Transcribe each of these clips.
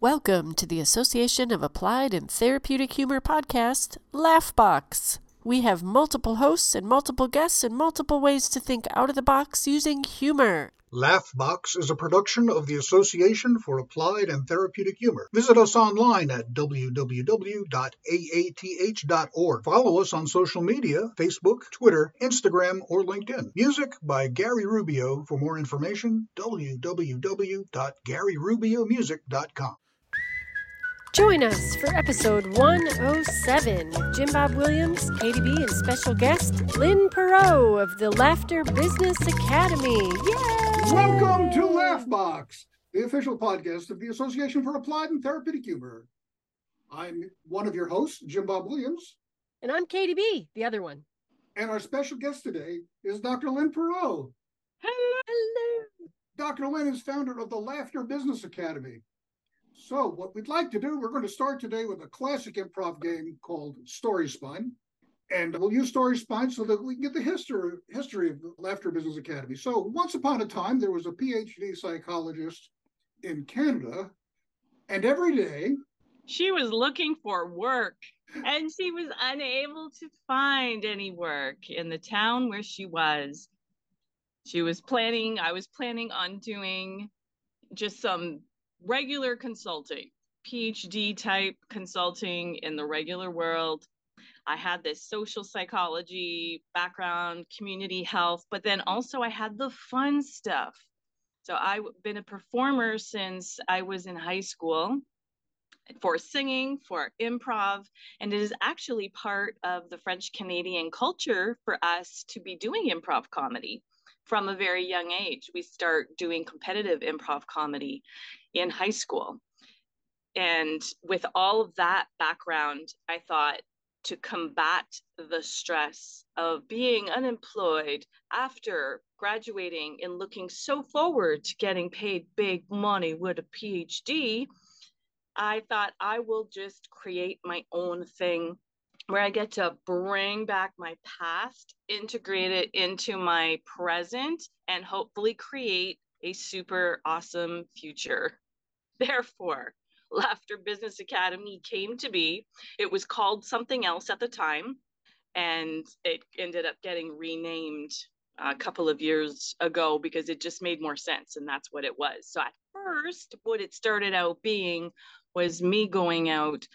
Welcome to the Association of Applied and Therapeutic Humor podcast, Laughbox. We have multiple hosts and multiple guests and multiple ways to think out of the box using humor. Laughbox is a production of the Association for Applied and Therapeutic Humor. Visit us online at www.aath.org. Follow us on social media Facebook, Twitter, Instagram, or LinkedIn. Music by Gary Rubio. For more information, www.garyrubiomusic.com. Join us for episode 107 with Jim Bob Williams, KDB, and special guest Lynn Perreault of the Laughter Business Academy. Yay! Welcome to Laughbox, the official podcast of the Association for Applied and Therapeutic Humor. I'm one of your hosts, Jim Bob Williams. And I'm KDB, the other one. And our special guest today is Dr. Lynn Perreault. Hello. Hello. Dr. Lynn is founder of the Laughter Business Academy. So, what we'd like to do, we're going to start today with a classic improv game called Story Spine. And we'll use Story Spine so that we can get the history, history of the Laughter Business Academy. So, once upon a time, there was a PhD psychologist in Canada, and every day she was looking for work and she was unable to find any work in the town where she was. She was planning, I was planning on doing just some regular consulting, PhD type consulting in the regular world. I had this social psychology background, community health, but then also I had the fun stuff. So I've been a performer since I was in high school for singing, for improv, and it is actually part of the French Canadian culture for us to be doing improv comedy from a very young age. We start doing competitive improv comedy in high school. And with all of that background, I thought to combat the stress of being unemployed after graduating and looking so forward to getting paid big money with a PhD, I thought I will just create my own thing where I get to bring back my past, integrate it into my present, and hopefully create a super awesome future. Therefore, Laughter Business Academy came to be. It was called something else at the time, and it ended up getting renamed uh, a couple of years ago because it just made more sense, and that's what it was. So, at first, what it started out being was me going out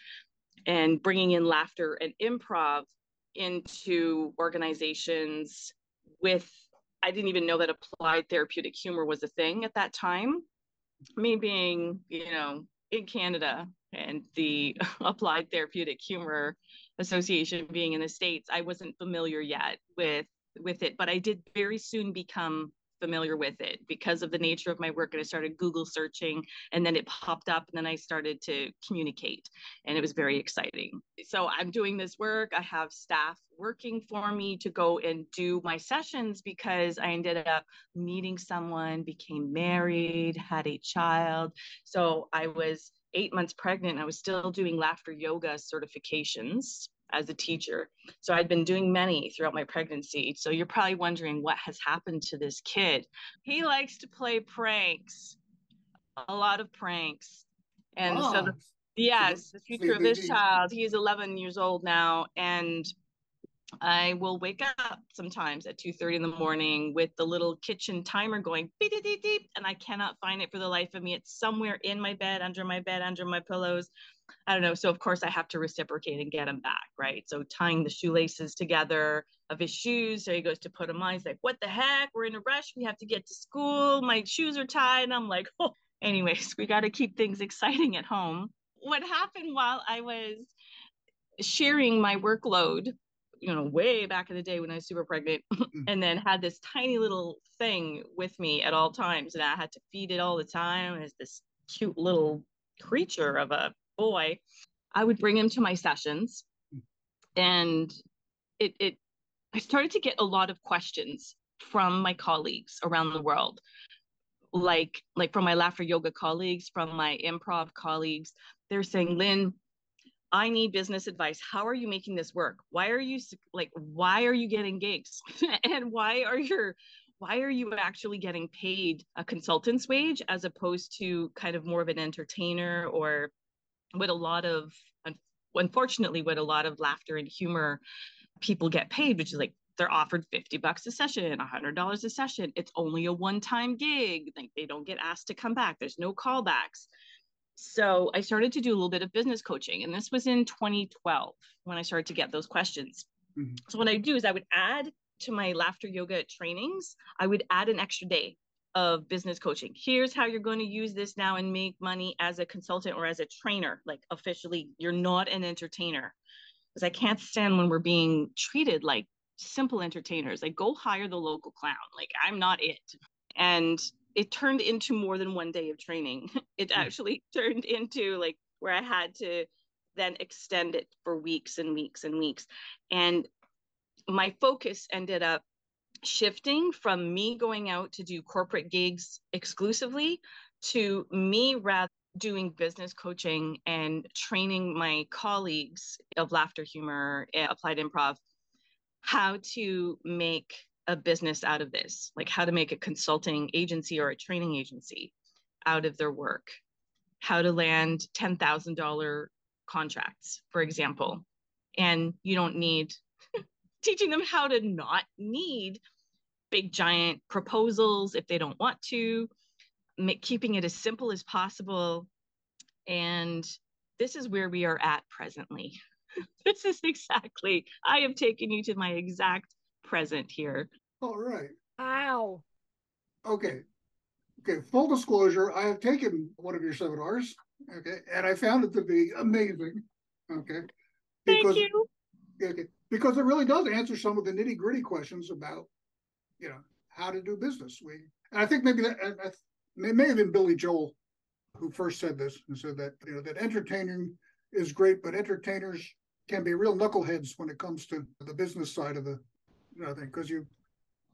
and bringing in laughter and improv into organizations with I didn't even know that applied therapeutic humor was a thing at that time. Me being, you know, in Canada and the Applied Therapeutic Humor Association being in the States, I wasn't familiar yet with with it, but I did very soon become familiar with it because of the nature of my work. And I started Google searching and then it popped up and then I started to communicate and it was very exciting. So I'm doing this work. I have staff working for me to go and do my sessions because I ended up meeting someone, became married, had a child. So I was eight months pregnant. I was still doing laughter yoga certifications as a teacher. So I'd been doing many throughout my pregnancy. So you're probably wondering what has happened to this kid. He likes to play pranks, a lot of pranks. And oh. so, the, yes, the future of this child, he is 11 years old now. And I will wake up sometimes at 2:30 in the morning with the little kitchen timer going beep, beep, beep, and I cannot find it for the life of me. It's somewhere in my bed, under my bed, under my pillows. I don't know. So of course I have to reciprocate and get him back, right? So tying the shoelaces together of his shoes. So he goes to put them on. He's like, "What the heck? We're in a rush. We have to get to school. My shoes are tied." And I'm like, "Oh." Anyways, we got to keep things exciting at home. What happened while I was sharing my workload, you know, way back in the day when I was super pregnant, mm. and then had this tiny little thing with me at all times, and I had to feed it all the time. as this cute little creature of a boy, I would bring him to my sessions. And it, it I started to get a lot of questions from my colleagues around the world. Like like from my laughter yoga colleagues from my improv colleagues they're saying lynn i need business advice. How are you making this work? Why are you like why are you getting gigs? And why are your why are you actually getting paid a consultant's wage as opposed to kind of more of an entertainer or what a lot of unfortunately with a lot of laughter and humor people get paid which is like they're offered 50 bucks a session $100 a session. It's only a one-time gig. Like they don't get asked to come back. There's no callbacks. So i started to do a little bit of business coaching and this was in 2012 when i started to get those questions. Mm-hmm. so what i do is i would add to my laughter yoga trainings i would add an extra day of business coaching. Here's how you're going to use this now and make money as a consultant or as a trainer like officially you're not an entertainer. Because i can't stand when we're being treated like simple entertainers like go hire the local clown like i'm not it. And it turned into more than one day of training. It hmm. actually turned into like where i had to then extend it for weeks and weeks and weeks. And my focus ended up shifting from me going out to do corporate gigs exclusively to me rather doing business coaching and training my colleagues of laughter humor eh, applied improv how to make a business out of this, like how to make a consulting agency or a training agency out of their work, how to land $10,000 contracts, for example. And you don't need teaching them how to not need big giant proposals if they don't want to, make, keeping it as simple as possible. And this is where we are at presently. this is exactly, I have taken you to my exact present here. All right. Wow. Okay. Okay. Full disclosure, I have taken one of your seminars. Okay. And I found it to be amazing. Okay. Because, Thank you. Okay. Because it really does answer some of the nitty gritty questions about, you know, how to do business. We, and I think maybe that, I, I, may have been Billy Joel who first said this and said that, you know, that entertaining is great, but entertainers can be real knuckleheads when it comes to the business side of the you know, thing because you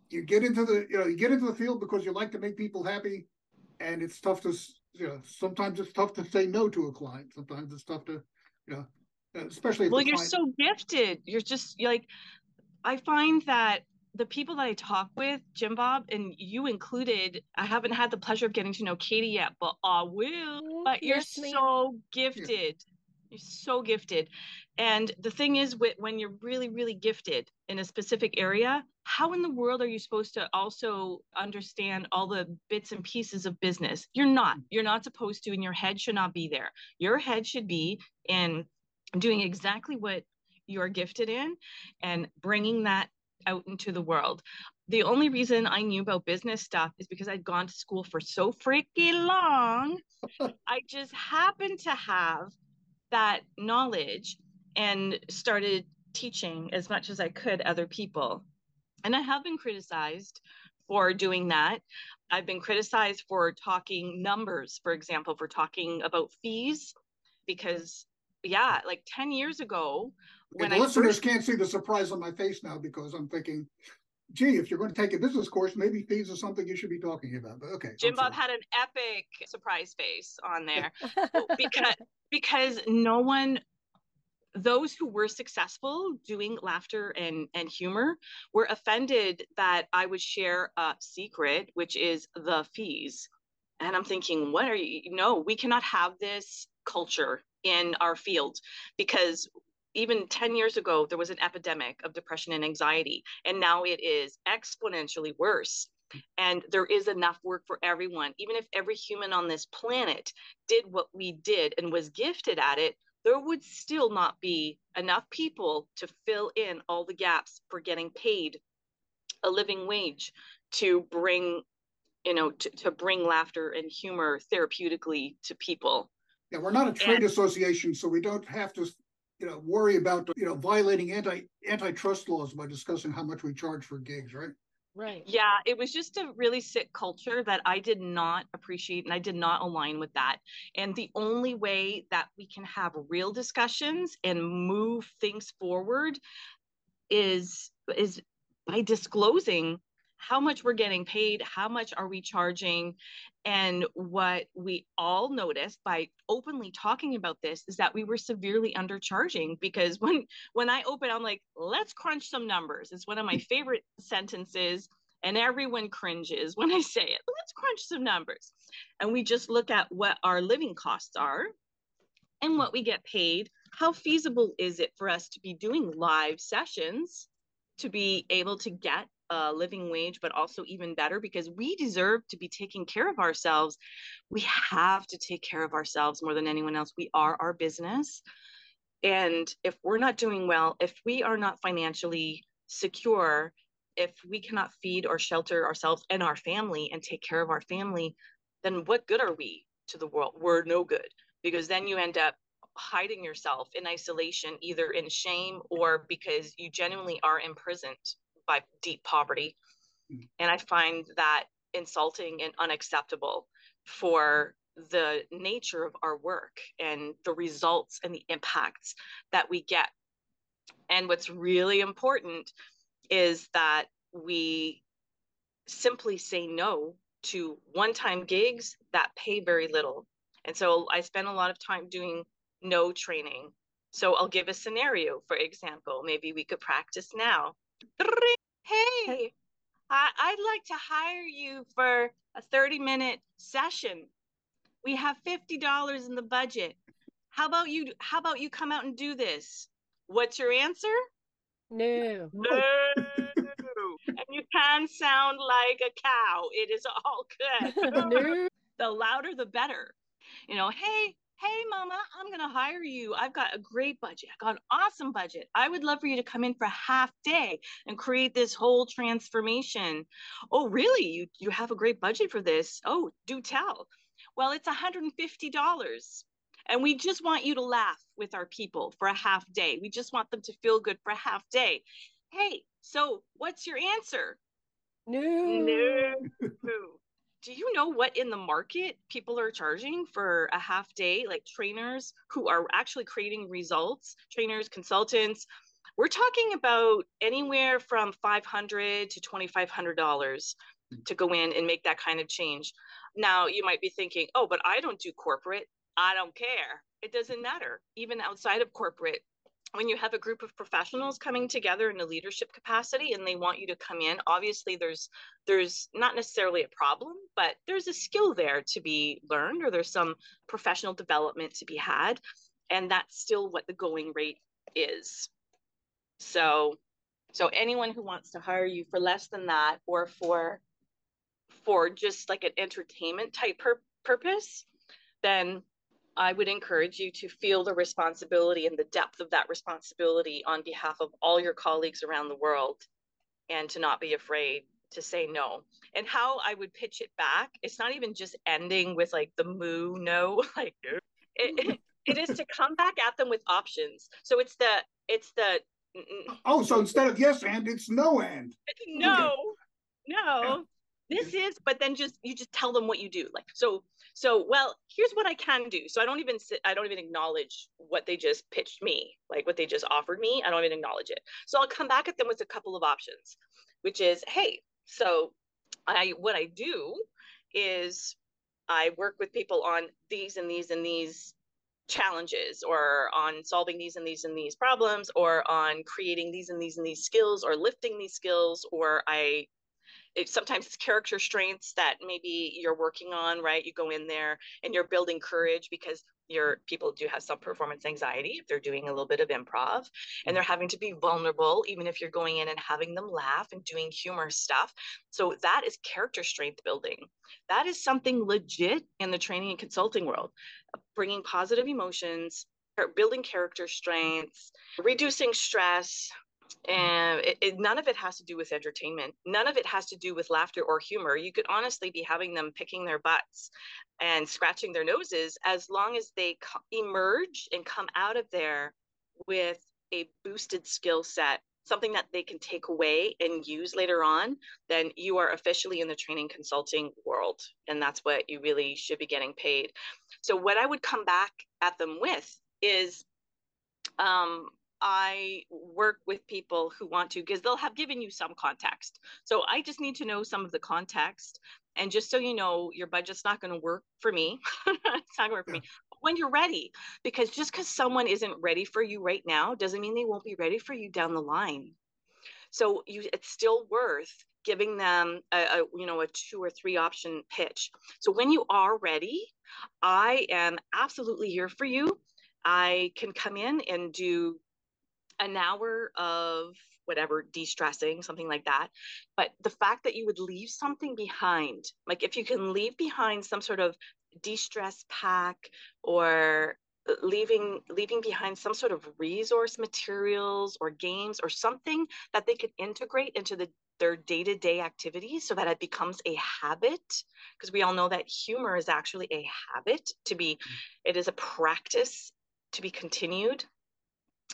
you get into the you know you get into the field because you like to make people happy, and it's tough to you know sometimes it's tough to say no to a client. Sometimes it's tough to you know especially well you're client... so gifted. You're just like I find that the people that I talk with, Jim Bob, and you included, I haven't had the pleasure of getting to know Katie yet, but I will. But you're yes, so gifted. You're so gifted. And the thing is, when you're really, really gifted in a specific area, how in the world are you supposed to also understand all the bits and pieces of business? You're not. Mm. You're not supposed to, and your head should not be there. Your head should be in doing exactly what you're gifted in and bringing that out into the world. The only reason I knew about business stuff is because I'd gone to school for so freaking long. I just happened to have that knowledge and started teaching as much as I could other people. And I have been criticized for doing that. I've been criticized for talking numbers, for example, for talking about fees, because yeah, like 10 years ago, when the listeners first... can't see the surprise on my face now because I'm thinking, gee, if you're going to take a business course, maybe fees is something you should be talking about. But okay. Jim Bob had an epic surprise face on there because because no one those who were successful doing laughter and, and humor were offended that I would share a secret, which is the fees. And I'm thinking, what are you? No, we cannot have this culture in our field because even 10 years ago, there was an epidemic of depression and anxiety, and now it is exponentially worse. And there is enough work for everyone. Even if every human on this planet did what we did and was gifted at it, there would still not be enough people to fill in all the gaps for getting paid a living wage to bring you know to, to bring laughter and humor therapeutically to people yeah we're not a trade and, association so we don't have to you know worry about you know violating anti antitrust laws by discussing how much we charge for gigs right Right. Yeah, it was just a really sick culture that I did not appreciate and I did not align with that. And the only way that we can have real discussions and move things forward is is by disclosing how much we're getting paid, how much are we charging, and what we all noticed by openly talking about this is that we were severely undercharging because when when I open, I'm like, let's crunch some numbers. It's one of my favorite sentences and everyone cringes when I say it. Let's crunch some numbers. And we just look at what our living costs are and what we get paid. How feasible is it for us to be doing live sessions to be able to get a living wage, but also even better because we deserve to be taking care of ourselves. We have to take care of ourselves more than anyone else. We are our business. And if we're not doing well, if we are not financially secure, if we cannot feed or shelter ourselves and our family and take care of our family, then what good are we to the world? We're no good because then you end up hiding yourself in isolation, either in shame or because you genuinely are imprisoned by deep poverty. And I find that insulting and unacceptable for the nature of our work and the results and the impacts that we get. And what's really important is that we simply say no to one time gigs that pay very little. And so I spend a lot of time doing no training. So I'll give a scenario, for example. Maybe we could practice now. Hey, I, I'd like to hire you for a 30 minute session. We have $50 in the budget. How about you how about you come out and do this? What's your answer? No. No. and you can sound like a cow. It is all good. no. The louder the better. You know, hey, hey mama i'm going to hire you i've got a great budget i got an awesome budget i would love for you to come in for a half day and create this whole transformation oh really you you have a great budget for this oh do tell well it's $150 and we just want you to laugh with our people for a half day. We just want them to feel good for a half day. Hey, so what's your answer? No. No. Do you know what in the market people are charging for a half day? Like trainers who are actually creating results, trainers, consultants. We're talking about anywhere from 500 to $2,500 hmm. to go in and make that kind of change. Now, you might be thinking, oh, but I don't do corporate. I don't care. It doesn't matter. Even outside of corporate, when you have a group of professionals coming together in a leadership capacity and they want you to come in obviously there's there's not necessarily a problem but there's a skill there to be learned or there's some professional development to be had. And that's still what the going rate is. So so anyone who wants to hire you for less than that or for for just like an entertainment type pur- purpose then I would encourage you to feel the responsibility and the depth of that responsibility on behalf of all your colleagues around the world and to not be afraid to say no. And how I would pitch it back, it's not even just ending with like the moo no, like it, it, is to come back at them with options. So it's the it's the mm, mm. Oh, so instead of yes and it's no and. No. Okay. No this is but then just you just tell them what you do like so so well here's what i can do. So i don't even sit i don't even acknowledge what they just pitched me like what they just offered me i don't even acknowledge it. So i'll come back at them with a couple of options which is hey so i what i do is i work with people on these and these and these challenges or on solving these and these and these problems or on creating these and these and these skills or lifting these skills or i it, sometimes it's character strengths that maybe you're working on, right? You go in there and you're building courage because your people do have some performance anxiety if they're doing a little bit of improv and they're having to be vulnerable even if you're going in and having them laugh and doing humor stuff so that is character strength building that is something legit in the training and consulting world bringing positive emotions building character strengths reducing stress and it, it, none of it has to do with entertainment. None of it has to do with laughter or humor. You could honestly be having them picking their butts and scratching their noses as long as they co- emerge and come out of there with a boosted skill set something that they can take away and use later on then you are officially in the training consulting world and that's what you really should be getting paid. So what i would come back at them with is um, I work with people who want to because they'll have given you some context. So I just need to know some of the context. And just so you know, your budget's not going to work for me. it's not going to work for me. when you're ready, because just because someone isn't ready for you right now doesn't mean they won't be ready for you down the line. So you, it's still worth giving them a, a, you know a two or three option pitch so when you are ready i am absolutely here for you i can come in and do an hour of whatever de-stressing something like that. But the fact that you would leave something behind like if you can leave behind some sort of de-stress pack or uh, leaving leaving behind some sort of resource materials or games or something that they could integrate into the their day-to-day activities so that it becomes a habit because we all know that humor is actually a habit to be mm. it is a practice to be continued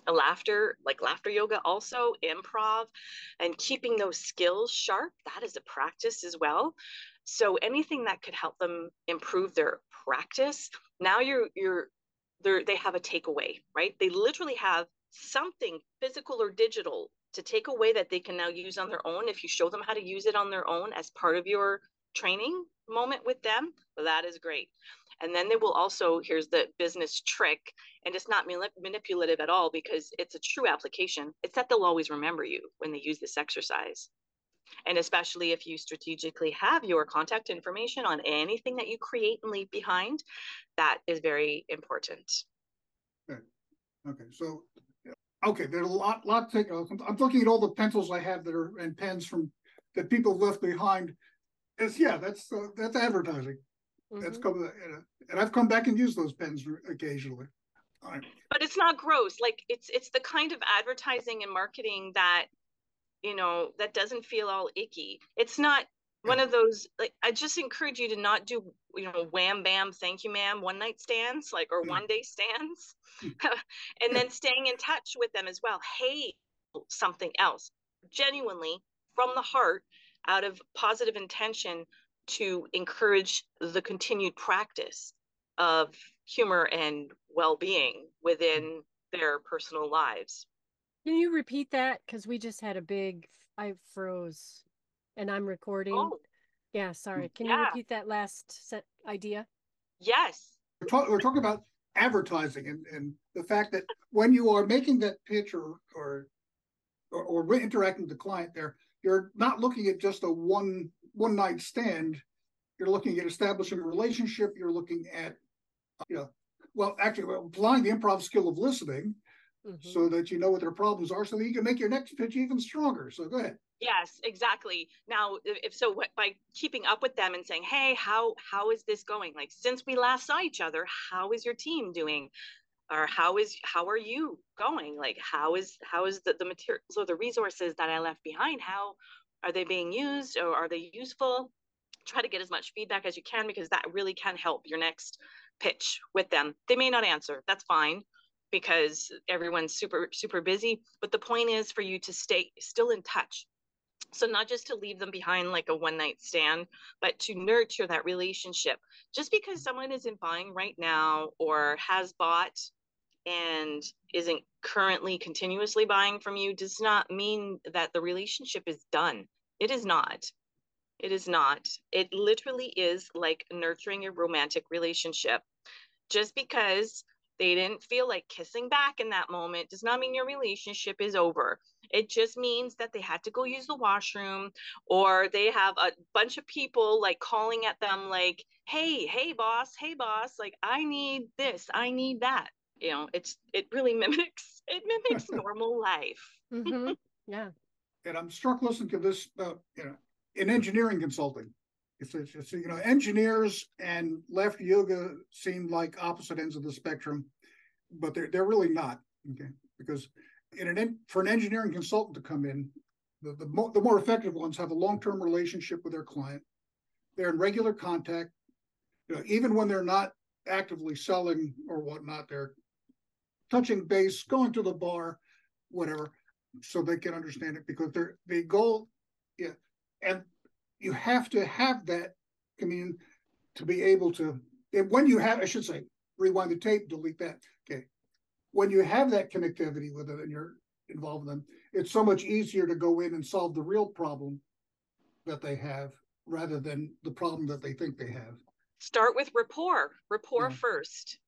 laughter like laughter yoga also improv and keeping those skills sharp that is a practice as well. So anything that could help them improve their practice now you're you're they they have a takeaway right? They literally have something physical or digital to take away that they can now use on their own if you show them how to use it on their own as part of your training moment with them that is great and then they will also here's the business trick and it's not manipulative at all because it's a true application it's that they'll always remember you when they use this exercise and especially if you strategically have your contact information on anything that you create and leave behind that is very important okay okay so okay, there's a lot, lot to take. Uh, I'm looking at all the pencils I have that are and pens from that people left behind. It's yeah, that's uh, that's advertising. Mm-hmm. That's come and I've come back and used those pens occasionally. Right. But it's not gross. Like it's it's the kind of advertising and marketing that you know that doesn't feel all icky. It's not one of those like i just encourage you to not do you know wham bam thank you ma'am one night stands like or one day stands and then staying in touch with them as well hey something else genuinely from the heart out of positive intention to encourage the continued practice of humor and well-being within their personal lives can you repeat that because we just had a big i froze and I'm recording. Oh. Yeah, sorry. Mm, can yeah. you repeat that last set idea? Yes. We're, talk- we're talking about advertising and, and the fact that when you are making that pitch or, or or, or interacting with the client there, you're not looking at just a one one night stand. You're looking at establishing a relationship. You're looking at, you know, well, actually, applying the improv skill of listening, mm-hmm. so that you know what their problems are, so that you can make your next pitch even stronger. So go ahead. Yes, exactly. Now, if so, by keeping up with them and saying, "Hey, how how is this going? Like since we last saw each other, how is your team doing? Or how is how are you going? Like how is how is the the materials or the resources that I left behind? How are they being used or are they useful? Try to get as much feedback as you can because that really can help your next pitch with them. They may not answer. That's fine because everyone's super super busy but the point is for you to stay still in touch so, not just to leave them behind like a one night stand, but to nurture that relationship. Just because someone isn't buying right now or has bought and isn't currently continuously buying from you does not mean that the relationship is done. It is not. It is not. It literally is like nurturing a romantic relationship. Just because they didn't feel like kissing back in that moment does not mean your relationship is over. It just means that they had to go use the washroom or they have a bunch of people like calling at them like, "Hey, hey boss, hey boss, like I need this, I need that." You know, it's it really mimics it mimics normal life. Mm-hmm. Yeah. And I'm struck listening to this uh, you know, in engineering consulting. It's, it's, it's, you know engineers and left yoga seem like opposite ends of the spectrum, but they're they're really not. Okay, because in an for an engineering consultant to come in, the the, mo- the more effective ones have a long term relationship with their client. They're in regular contact. You know, even when they're not actively selling or whatnot, they're touching base, going to the bar, whatever, so they can understand it because they're the goal. Yeah, and you have to have that communion to be able to. When you have, I should say, rewind the tape, delete that. Okay, when you have that connectivity with it and you're involved in them, it's so much easier to go in and solve the real problem that they have rather than the problem that they think they have. Start with rapport, rapport yeah. first.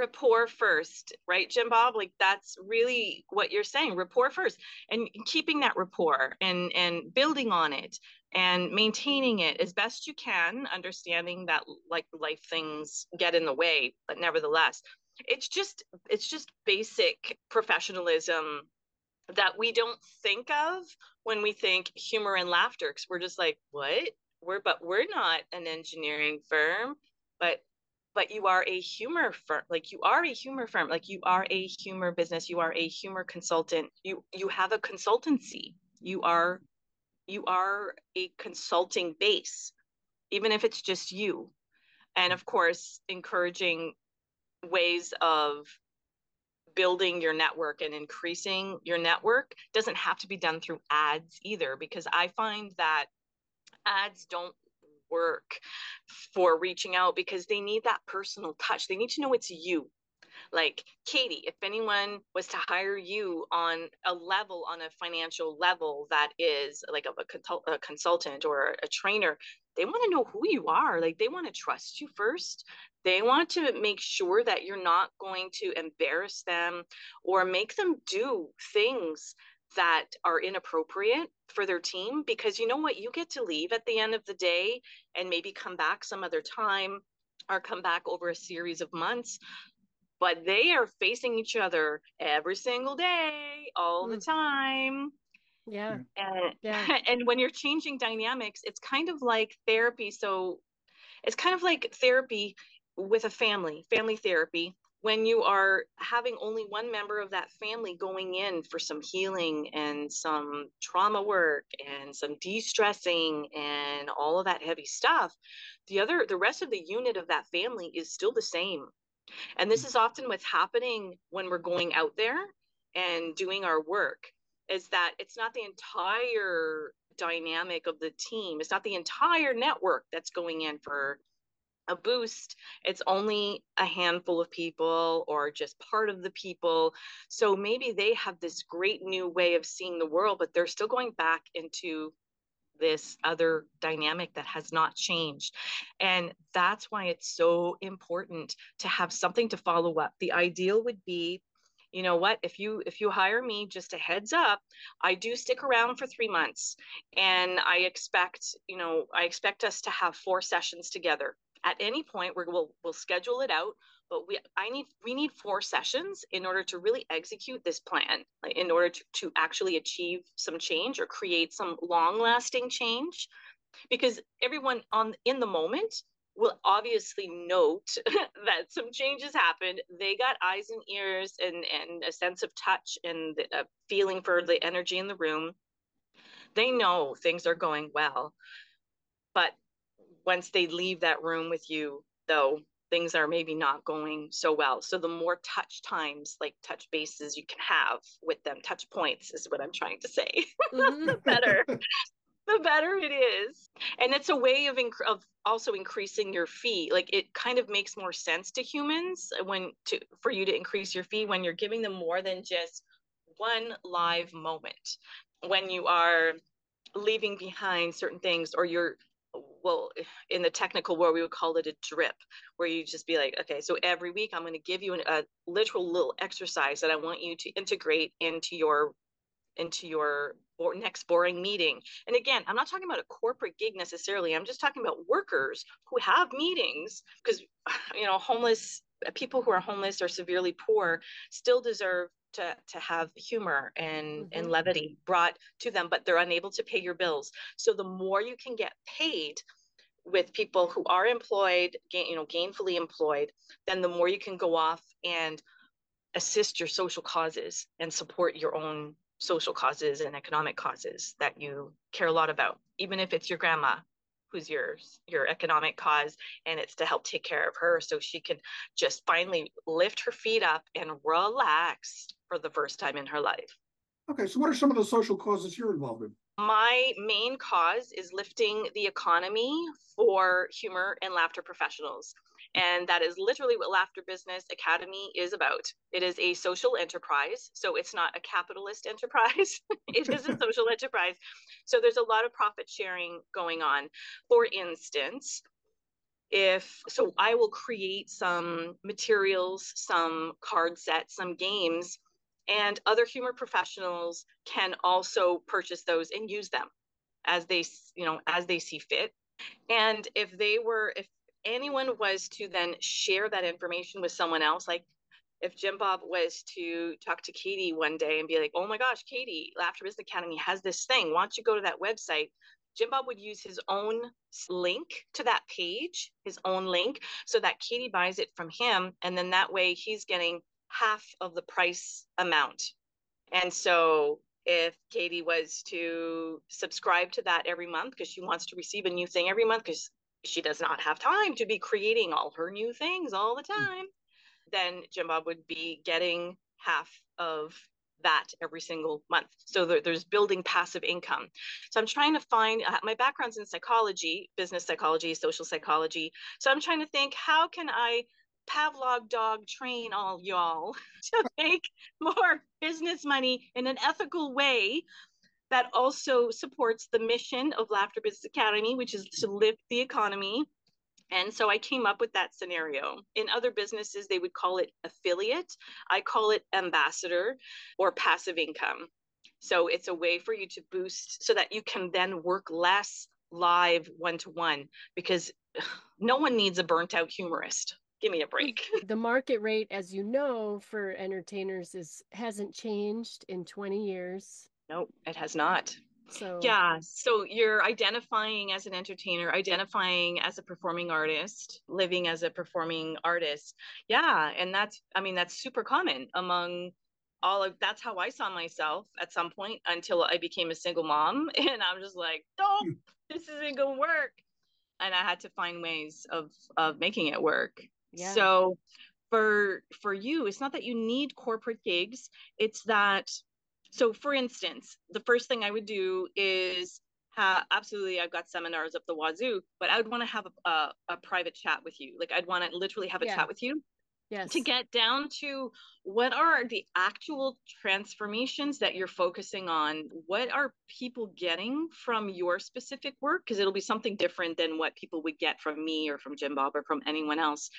Rapport first, right, Jim Bob? Like that's really what you're saying, rapport first, and keeping that rapport and and building on it and maintaining it as best you can, understanding that like life things get in the way, but nevertheless, it's just it's just basic professionalism that we don't think of when we think humor and laughter because we're just like what we're but we're not an engineering firm but but you are a humor firm like you are a humor firm like you are a humor business you are a humor consultant you you have a consultancy you are you are a consulting base even if it's just you and of course encouraging ways of building your network and increasing your network doesn't have to be done through ads either because i find that ads don't work for reaching out because they need that personal touch. They need to know it's you. Like katie if anyone was to hire you on a level on a financial level that is like a, a, a consultant or a trainer they want to know who you are. Like they want to trust you first. They want to make sure that you're not going to embarrass them or make them do things that are inappropriate for their team because you know what? You get to leave at the end of the day and maybe come back some other time or come back over a series of months but they are facing each other every single day all mm. the time. Yeah. And yeah. and when you're changing dynamics it's kind of like therapy so it's kind of like therapy with a family, family therapy, when you are having only one member of that family going in for some healing and some trauma work and some de-stressing and all of that heavy stuff the other the rest of the unit of that family is still the same. And this mm. is often what's happening when we're going out there and doing our work is that it's not the entire dynamic of the team. It's not the entire network that's going in for a boost, it's only a handful of people or just part of the people. So maybe they have this great new way of seeing the world, but they're still going back into this other dynamic that has not changed. And that's why it's so important to have something to follow up. The ideal would be you know what if you if you hire me just a heads up i do stick around for three months and i expect you know i expect us to have four sessions together at any point we will we'll schedule it out but we i need we need four sessions in order to really execute this plan like in order to, to actually achieve some change or create some long lasting change. Because everyone on in the moment will obviously note that some changes happened. They got eyes and ears and and a sense of touch and a feeling for the energy in the room. They know things are going well. But once they leave that room with you, though, things are maybe not going so well. So the more touch times, like touch bases you can have with them, touch points is what I'm trying to say. Mm-hmm. the better. the better it is. And it's a way of inc- of also increasing your fee. Like it kind of makes more sense to humans when to for you to increase your fee when you're giving them more than just one live moment. When you are leaving behind certain things or you're well in the technical world we would call it a drip where you just be like okay so every week i'm going to give you an, a literal little exercise that i want you to integrate into your into your next boring meeting. And again i'm not talking about a corporate gig necessarily i'm just talking about workers who have meetings because you know homeless people who are homeless or severely poor still deserve to to have humor and mm-hmm. and levity brought to them but they're unable to pay your bills so the more you can get paid with people who are employed gain, you know gainfully employed then the more you can go off and assist your social causes and support your own social causes and economic causes that you care a lot about even if it's your grandma who's your your economic cause and it's to help take care of her so she can just finally lift her feet up and relax for the first time in her life. Okay so what are some of the social causes you're involved in? My main cause is lifting the economy for humor and laughter professionals and that is literally what Laughter Business Academy is about. It is a social enterprise. So it's not a capitalist enterprise, it is a social enterprise. So there's a lot of profit sharing going on. For instance, if so i will create some materials some card sets some games and other humor professionals can also purchase those and use them as they you know as they see fit and if they were if anyone was to then share that information with someone else like if Jim Bob was to talk to Katie one day and be like, oh my gosh, Katie, Laughter Business Academy has this thing. Why don't you go to that website? Jim Bob would use his own link to that page, his own link, so that Katie buys it from him. And then that way he's getting half of the price amount. And so if Katie was to subscribe to that every month because she wants to receive a new thing every month because she does not have time to be creating all her new things all the hmm. time, then Jim Bob would be getting half of that every single month. So there, there's building passive income. So I'm trying to find uh, my background's in psychology, business psychology, social psychology. So I'm trying to think how can I Pavlov dog train all y'all to make more business money in an ethical way that also supports the mission of Laughter Business Academy, which is to lift the economy and so I came up with that scenario. In other businesses, they would call it affiliate. I call it ambassador or passive income. So it's a way for you to boost so that you can then work less live one to one because no one needs a burnt out humorist. Give me a break. The market rate, as you know, for entertainers is hasn't changed in 20 years. No, it has not. So yeah, so you're identifying as an entertainer, identifying as a performing artist, living as a performing artist. Yeah, and that's I mean that's super common among all of that's how I saw myself at some point until I became a single mom and I'm just like, "Nope, hmm. this isn't going to work." And I had to find ways of of making it work. Yeah. So for for you, it's not that you need corporate gigs, it's that so for instance the first thing i would do is have absolutely i've got seminars up the wazoo but i would want to have a, a, a, private chat with you. Like i'd want to literally have a yeah. chat with you yes. to get down to what are the actual transformations that you're focusing on? What are people getting from your specific work? Because it'll be something different than what people would get from me or from jim bob or from anyone else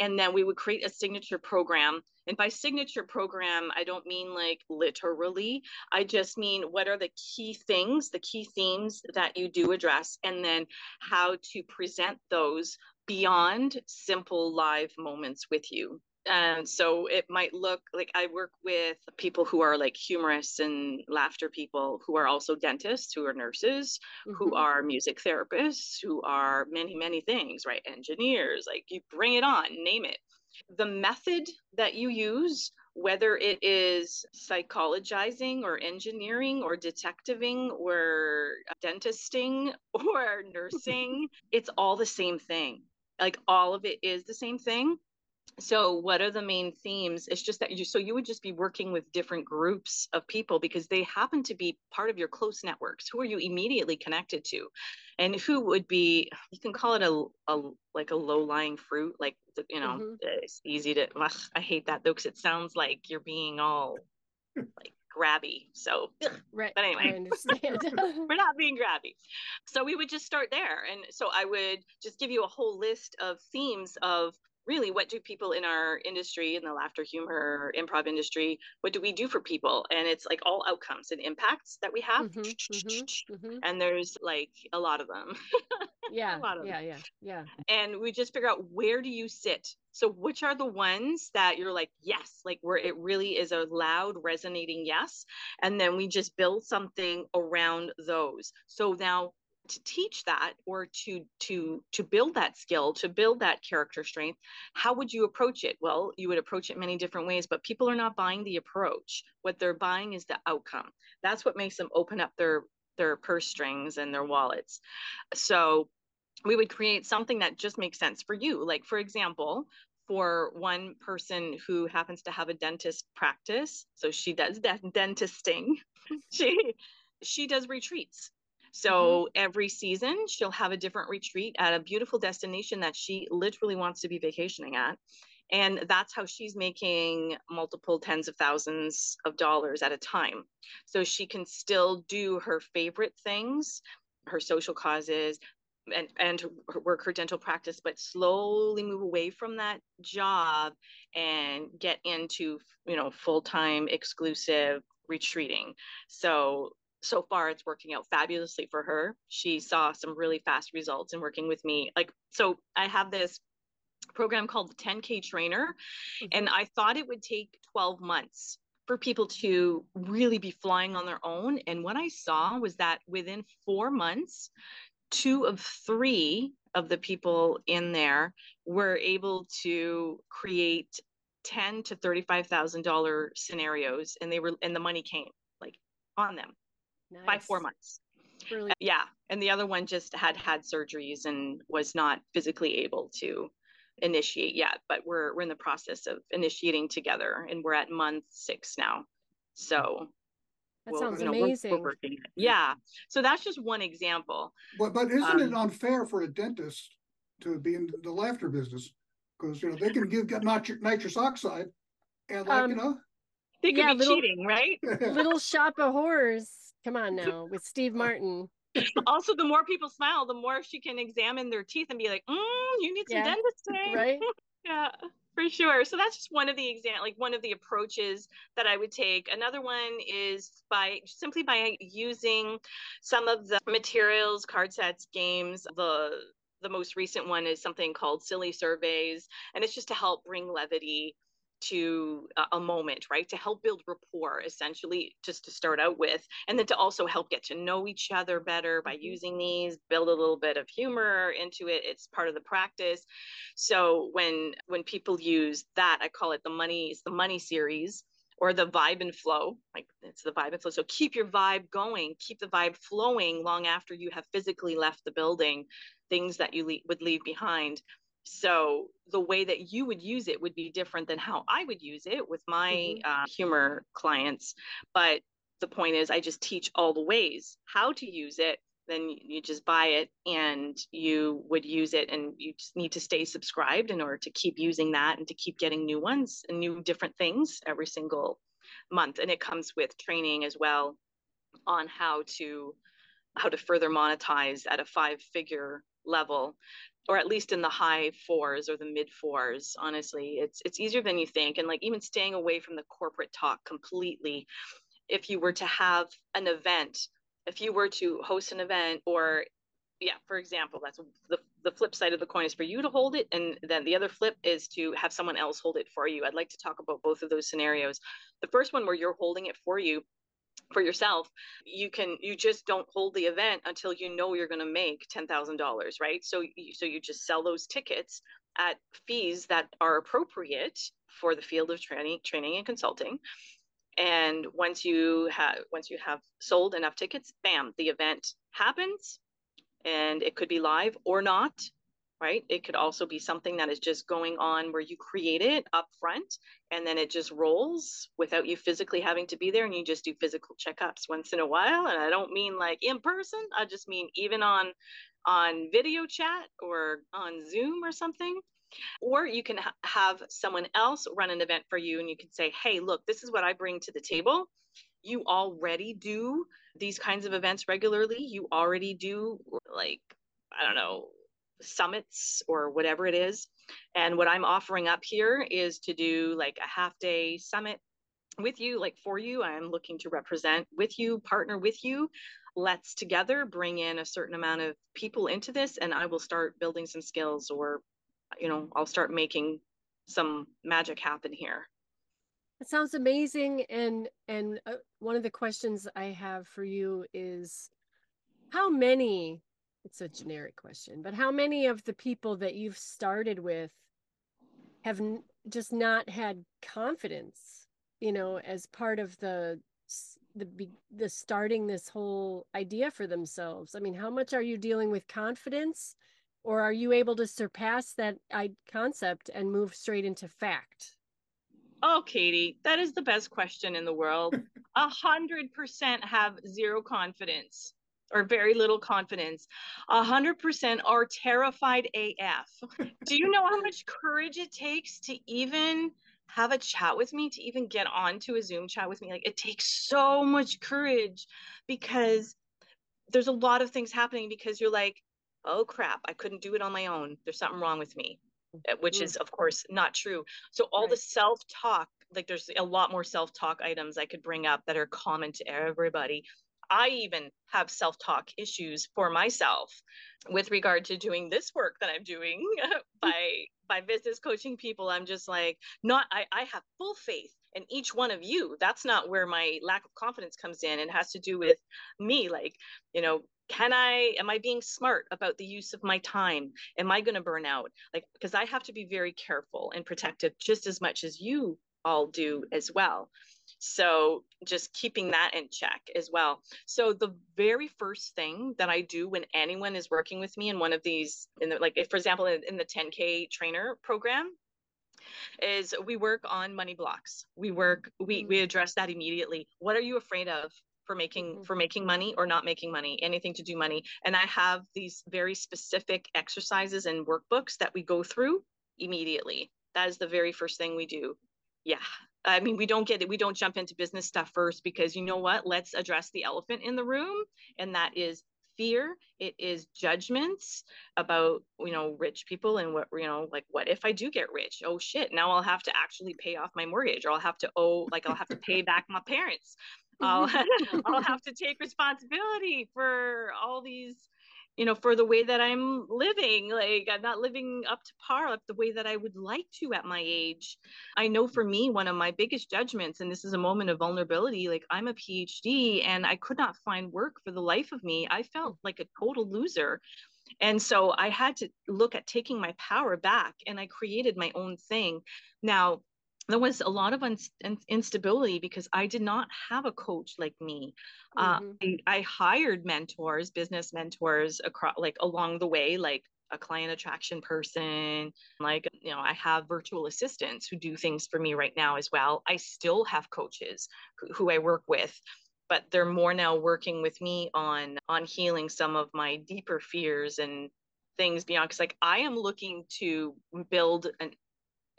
and then we would create a signature program. And by signature program i don't mean like literally. I just mean what are the key things the key themes that you do address and then how to present those beyond simple live moments with you and so it might look like I work with people who are like humorists and laughter people who are also dentists, who are nurses, mm-hmm. who are music therapists, who are many, many things, right? Engineers, like you bring it on, name it. The method that you use, whether it is psychologizing or engineering or detectiving or dentisting or nursing, it's all the same thing. Like all of it is the same thing so what are the main themes it's just that you so you would just be working with different groups of people because they happen to be part of your close networks who are you immediately connected to and who would be you can call it a, a like a low lying fruit like you know mm-hmm. it's easy to ugh, i hate that though because it sounds like you're being all like grabby. So, right. But anyway, we're not being grabby. So we would just start there. And so I would just give you a whole list of themes of really what do people in our industry in the laughter humor improv industry what do we do for people? And it's like all outcomes and impacts that we have. Mm-hmm, mm-hmm, mm-hmm. and there's like a lot of them. Yeah of yeah them. yeah yeah. And we just figure out where do you sit? So which are the ones that you're like yes like where it really is a loud resonating yes and then we just build something around those. So now to teach that or to to to build that skill to build that character strength how would you approach it? Well you would approach it many different ways but people are not buying the approach. What they're buying is the outcome. That's what makes them open up their their purse strings and their wallets. So we would create something that just makes sense for you. Like for example for one person who happens to have a dentist practice so she does dentisting. She she does retreats so mm-hmm. every season, she'll have a different retreat at a beautiful destination that she literally wants to be vacationing at. And that's how she's making multiple tens of thousands of dollars at a time. So she can still do her favorite things, her social causes, and and work her dental practice but slowly move away from that job and get into you know full-time exclusive retreating so so far it's working out fabulously for her. She saw some really fast results in working with me. Like so i have this program called the 10k trainer mm-hmm. and i thought it would take 12 months for people to really be flying on their own. And what i saw was that within 4 months two of three of the people in there were able to create ten to thirty-five thousand dollar scenarios, and they were and the money came like on them nice. by four months. Really? Yeah, and the other one just had had surgeries and was not physically able to initiate yet, but we're we're in the process of initiating together, and we're at month six now. So that well, sounds you know, amazing. We're, we're yeah. So that's just one example. But but isn't um, it unfair for a dentist to be in the laughter business? Because you know they can give get nitric, nitrous oxide, and like um, you know, they could yeah, be little, cheating, right? little shop of horrors. Come on now, with Steve Martin. also, the more people smile, the more she can examine their teeth and be like, mm, "You need some yeah. dentistry." Right. yeah for sure so that's just one of the example like one of the approaches that i would take another one is by simply by using some of the materials card sets games the the most recent one is something called silly surveys and it's just to help bring levity to a moment, right? To help build rapport, essentially, just to start out with, and then to also help get to know each other better by mm-hmm. using these, build a little bit of humor into it. It's part of the practice. So when when people use that, I call it the money, it's the money series or the vibe and flow like it's the vibe and flow so keep your vibe going keep the vibe flowing long after you have physically left the building things that you le- would leave behind so the way that you would use it would be different than how I would use it with my mm-hmm. uh, humor clients. But the point is, I just teach all the ways how to use it. Then you just buy it and you would use it, and you just need to stay subscribed in order to keep using that and to keep getting new ones and new different things every single month. And it comes with training as well on how to how to further monetize at a five figure level or at least in the high fours or the mid fours honestly. It's it's easier than you think. And like even staying away from the corporate talk completely if you were to have an event if you were to host an event or yeah for example that's the, the flip side of the coin is for you to hold it and then the other flip is to have someone else hold it for you. I'd like to talk about both of those scenarios. The first one where you're holding it for you for yourself you can you just don't hold the event until you know you're going to make $10,000 right? So so you just sell those tickets at fees that are appropriate for the field of training training and consulting. And once you have once you have sold enough tickets bam the event happens and it could be live or not right? It could also be something that is just going on where you create it up front and then it just rolls without you physically having to be there and you just do physical checkups once in a while. And I don't mean like in person, I just mean even on on video chat or on Zoom or something. Or you can ha- have someone else run an event for you and you can say, hey, look, this is what I bring to the table. You already do these kinds of events regularly. You already do like, I don't know, summits or whatever it is. And what I'm offering up here is to do like a half day summit with you, like for you. I'm looking to represent with you, partner with you. Let's together bring in a certain amount of people into this, and I will start building some skills, or, you know, I'll start making some magic happen here. It sounds amazing. And and uh, one of the questions I have for you is, how many it's a generic question, but how many of the people that you've started with have n- just not had confidence, you know, as part of the the the starting this whole idea for themselves? I mean, how much are you dealing with confidence or are you able to surpass that concept and move straight into fact? Oh, Katie, that is the best question in the world. A hundred percent have zero confidence or very little confidence. A hundred percent are terrified AF. Do you know how much courage it takes to even have a chat with me, to even get onto a Zoom chat with me? Like it takes so much courage because there's a lot of things happening because you're like, oh crap, I couldn't do it on my own. There's something wrong with me, uh, which mm. is, of course, not true. So, all right. the self talk, like there's a lot more self talk items I could bring up that are common to everybody. I even have self talk issues for myself with regard to doing this work that I'm doing mm. by by business coaching people. I'm just like not I, I have full faith in each one of you. That's not where my lack of confidence comes in. It has to do with me, like, you know, can I am I being smart about the use of my time? Am I going to burn out? Like because I have to be very careful and protective just as much as you all do as well. So just keeping that in check as well. So the very first thing that I do when anyone is working with me in one of these, in the, like if, for example, in, in the 10K trainer program, is we work on money blocks. We work, we we mm. address that immediately. What are you afraid of? for making mm-hmm. for making money or not making money anything to do money and i have these very specific exercises and workbooks that we go through immediately that is the very first thing we do yeah I mean, we don't get it. We don't jump into business stuff first because you know what? Let's address the elephant in the room, and that is fear. It is judgments about you know rich people and what you know like what if I do get rich? Oh shit! Now I'll have to actually pay off my mortgage, or I'll have to owe like I'll have to pay back my parents. I'll I'll have to take responsibility for all these you know, for the way that I'm living. Like I'm not living up to par up the way that I would like to at my age. I know for me, one of my biggest judgments, and this is a moment of vulnerability, like I'm a PhD and I could not find work for the life of me. I felt like a total loser. And so I had to look at taking my power back and I created my own thing. Now, there was a lot of un- instability because I did not have a coach like me. Uh, mm-hmm. Uh, I, I, hired mentors, business mentors across, like along the way, like a client attraction person. Like, you know, I have virtual assistants who do things for me right now as well. I still have coaches who, who I work with but they're more now working with me on on healing some of my deeper fears and things beyond because like i am looking to build an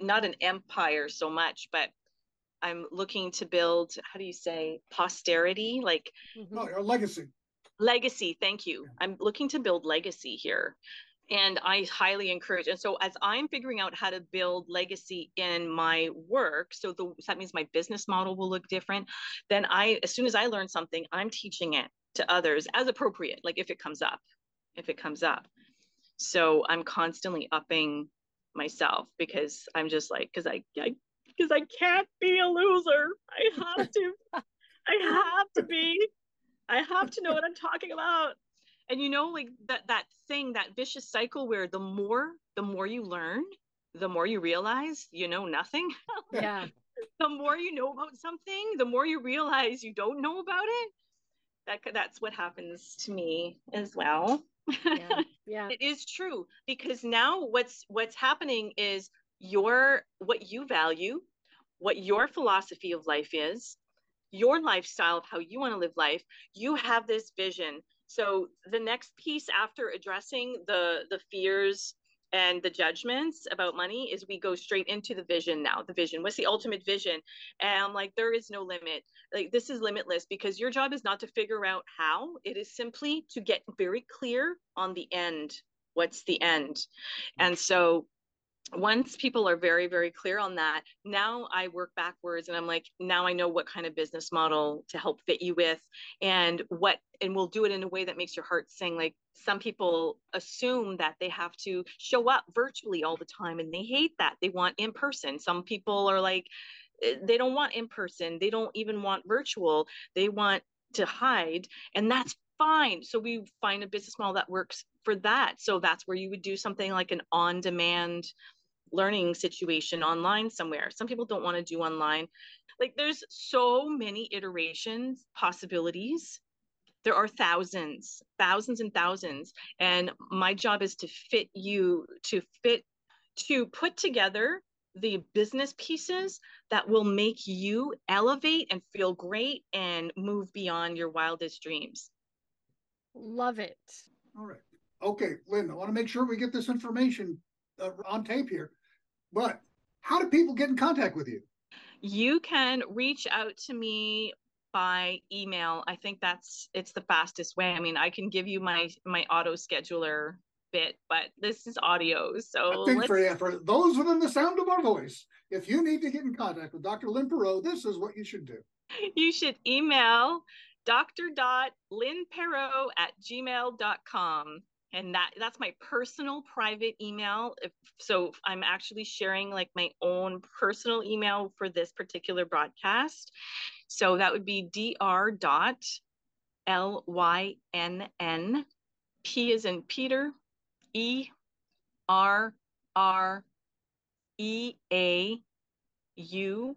not an empire so much, but I'm looking to build, how do you say, posterity? Like, mm-hmm. oh, your legacy. Legacy. Thank you. Yeah. I'm looking to build legacy here. And I highly encourage. And so, as I'm figuring out how to build legacy in my work, so, the, so that means my business model will look different. Then, I, as soon as I learn something, I'm teaching it to others as appropriate, like if it comes up, if it comes up. So, I'm constantly upping myself because I'm just like because I because I, I can't be a loser. I have to. I have to be. I have to know what I'm talking about. And you know, like that that thing, that vicious cycle where the more the more you learn, the more you realize you know nothing. Yeah. the more you know about something, the more you realize you don't know about it. That that's what happens to me as well yeah, yeah. it is true because now what's what's happening is your what you value what your philosophy of life is your lifestyle of how you want to live life you have this vision so the next piece after addressing the the fears and the judgments about money is we go straight into the vision now the vision. What's the ultimate vision? And i'm like there is no limit. Like this is limitless because your job is not to figure out how. It is simply to get very clear on the end. What's the end? And mm. so once people are very very clear on that now i work backwards and i'm like now i know what kind of business model to help fit you with and what and we'll do it in a way that makes your heart sing. Like some people assume that they have to show up virtually all the time and they hate that. They want in person. Some people are like eh, they don't want in person. They don't even want virtual. They want to hide and that's fine. So we find a business model that works for that. So that's where you would do something like an on demand learning situation online somewhere. Some people don't want to do online. Like there's so many iterations, possibilities. There are thousands, thousands and thousands. And my job is to fit you, to fit, to put together the business pieces that will make you elevate and feel great and move beyond your wildest dreams. Love it. All right. Okay, Lynn, I want to make sure we get this information uh, on tape here. But how do people get in contact with you? You can reach out to me by email. I think that's it's the fastest way. I mean, I can give you my my auto scheduler bit, but this is audio. So I think for, yeah, for those within the sound of our voice, if you need to get in contact with Dr. Lynn Perreault, this is what you should do. You should email dr.lynnperreault at gmail.com and that that's my personal private email. If, so i'm actually sharing like my own personal email for this particular broadcast. So that would be dr dot l y n n p is in peter e r r e a u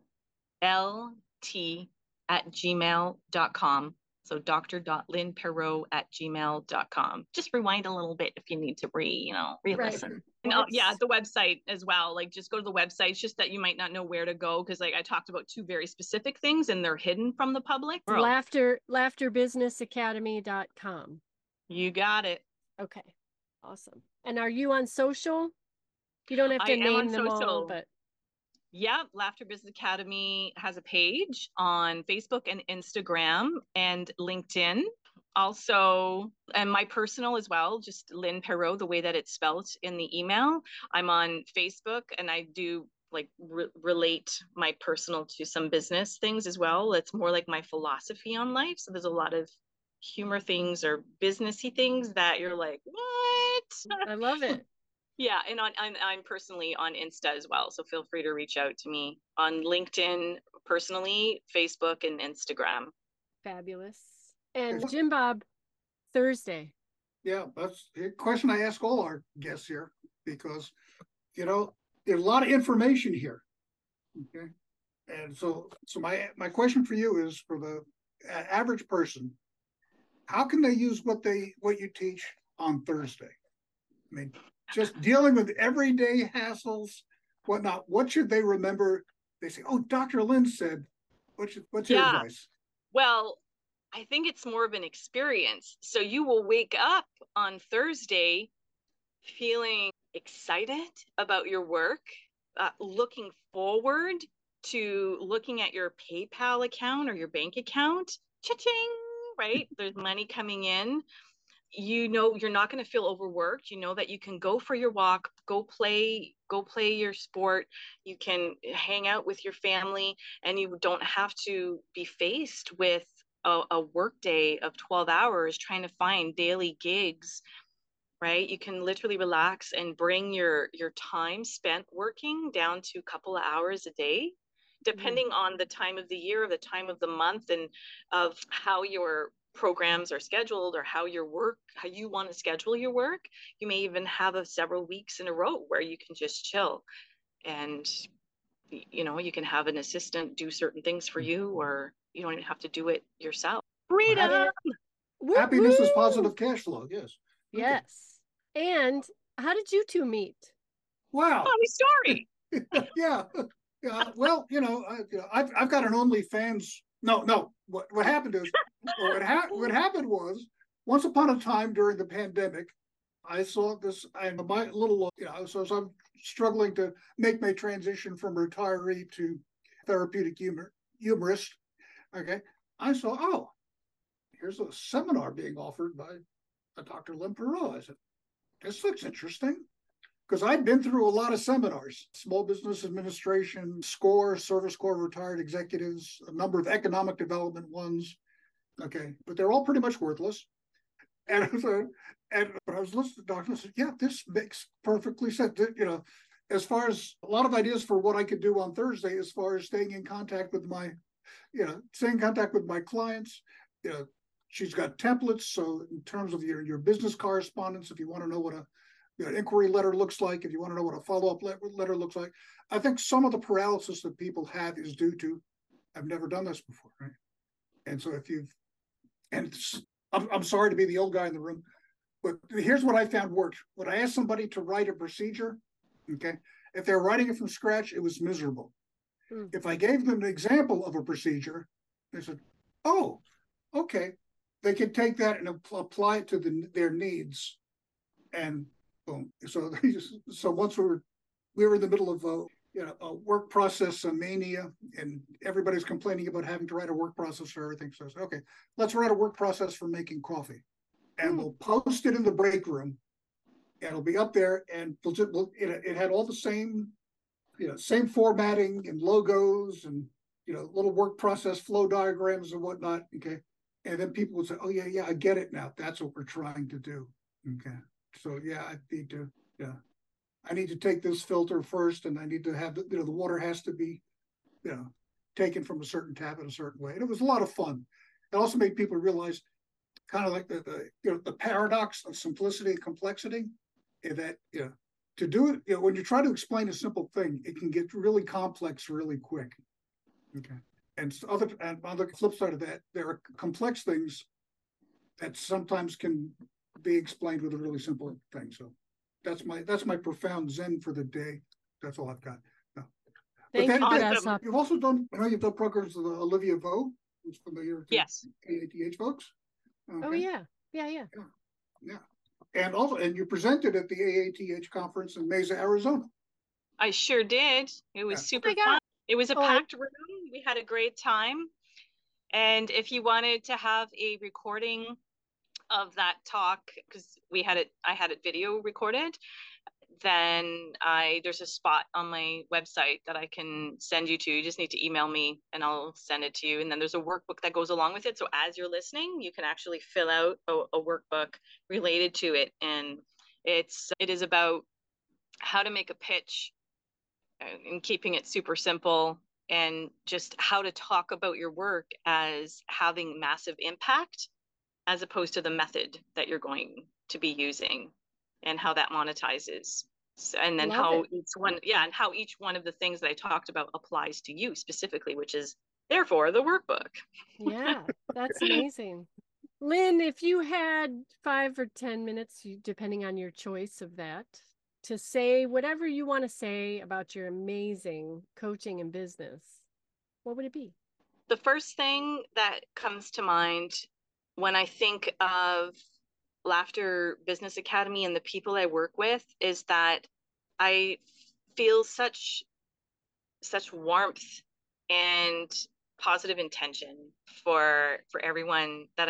l t at gmail.com so dr.lynnperreault at gmail.com. Just rewind a little bit if you need to re, you know, re-listen. Right. And, uh, yeah, the website as well. Like just go to the website. It's just that you might not know where to go because like I talked about two very specific things and they're hidden from the public. Laughter laughterbusinessacademy.com. You got it. Okay. Awesome. And are you on social? You don't have to I name them social. all, but yeah, Laughter Business Academy has a page on Facebook and Instagram and LinkedIn. Also, and my personal as well, just Lynn Perreault, the way that it's spelled in the email. I'm on Facebook and I do like re- relate my personal to some business things as well. It's more like my philosophy on life. So there's a lot of humor things or businessy things that you're like, what? I love it. Yeah, and on, I'm, I'm personally on Insta as well, so feel free to reach out to me on LinkedIn personally, Facebook, and Instagram. Fabulous. And Jim Bob, Thursday. Yeah, that's a question I ask all our guests here because, you know, there's a lot of information here. Okay, and so so my my question for you is for the average person, how can they use what they what you teach on Thursday? I mean, just dealing with everyday hassles, whatnot. What should they remember? They say, "Oh, Dr. Lynn said." What's what's yeah. your advice? Well, I think it's more of an experience. So you will wake up on Thursday feeling excited about your work, uh, looking forward to looking at your PayPal account or your bank account. Cha-ching, right? There's money coming in you know you're not going to feel overworked you know that you can go for your walk go play go play your sport you can hang out with your family and you don't have to be faced with a, a work day of 12 hours trying to find daily gigs right you can literally relax and bring your your time spent working down to a couple of hours a day depending mm. on the time of the year, the time of the month, and of how your programs are scheduled or how your work how you want to schedule your work you may even have a several weeks in a row where you can just chill. And you know you can have an assistant do certain things for you mm-hmm. or you don't even have to do it yourself. Freedom! Happiness is positive cash flow yes. Yes. Okay. and how did you two meet? Wow. Funny story. Yeah. Yeah well you know I, have I've got an OnlyFans no, no. What what happened is what, ha- what happened was once upon a time during the pandemic, I saw this. I'm my little, you know, so, so I'm struggling to make my transition from retiree to therapeutic humor humorist. Okay, I saw oh, here's a seminar being offered by a Dr. Lynn Perreault. I said, this looks interesting because I'd been through a lot of seminars, small business administration, SCORE, Service Corps retired executives, a number of economic development ones. Okay, but they're all pretty much worthless. And, I so, and I was listening to the doctor, I said, yeah, this makes perfectly sense. You know, as far as a lot of ideas for what I could do on Thursday, as far as staying in contact with my, you know, staying in contact with my clients, you know, she's got templates. So in terms of your, your business correspondence, if you want to know what a you know, inquiry letter looks like, if you want to know what a follow-up letter looks like. I think some of the paralysis that people have is due to, I've never done this before, right? And so if you've, and I'm, I'm sorry to be the old guy in the room, but here's what I found worked. When I asked somebody to write a procedure, okay, if they're writing it from scratch, it was miserable. Hmm. If I gave them an example of a procedure, they said, oh, okay, they could take that and apply it to the, their needs and boom. So so once we were we were in the middle of a you know a work process a mania, and everybody's complaining about having to write a work process for everything. So said, okay, let's write a work process for making coffee, and mm. we'll post it in the break room. And it'll be up there, and we'll just, we'll, it, it had all the same, you know, same formatting and logos and you know little work process flow diagrams and whatnot. Okay, and then people would say, "Oh yeah, yeah, I get it now. That's what we're trying to do." Okay, so yeah, I need to, yeah, I need to take this filter first, and I need to have the, you know, the water has to be, you know, taken from a certain tap in a certain way, and it was a lot of fun. It also made people realize, kind of like the, the you know the paradox of simplicity and complexity, and that you know to do it, you know, when you try to explain a simple thing, it can get really complex really quick. Okay. And other and on the flip side of that, there are complex things that sometimes can be explained with a really simple thing. So that's my that's my profound zen for the day. That's all I've got. No. Thank then, you, then, Grasshopper. you've also done I know you've done programs with uh, Olivia Vo, who's familiar to Yes. AATH folks. Oh Okay. yeah, yeah, yeah. Yeah. And also and you presented at the AATH conference in Mesa, Arizona. I sure did. It was Yeah. super my God. fun. It was a Oh, packed room. We had a great time. And if you wanted to have a recording of that talk, because we had it, I had it video recorded, then I there's a spot on my website that I can send you to. You just need to email me and I'll send it to you. And then there's a workbook that goes along with it. So as you're listening, you can actually fill out a, a workbook related to it. And it's it is about how to make a pitch uh, and keeping it super simple and just how to talk about your work as having massive impact as opposed to the method that you're going to be using and how that monetizes so, and then Love how it. each one yeah and how each one of the things that i talked about applies to you specifically which is therefore the workbook Yeah, that's amazing. Lynn, if you had five or 10 minutes, depending on your choice of that, to say whatever you want to say about your amazing coaching and business, what would it be? the first thing that comes to mind when I think of Laughter Business Academy and the people I work with is that I feel such such warmth and positive intention for for everyone that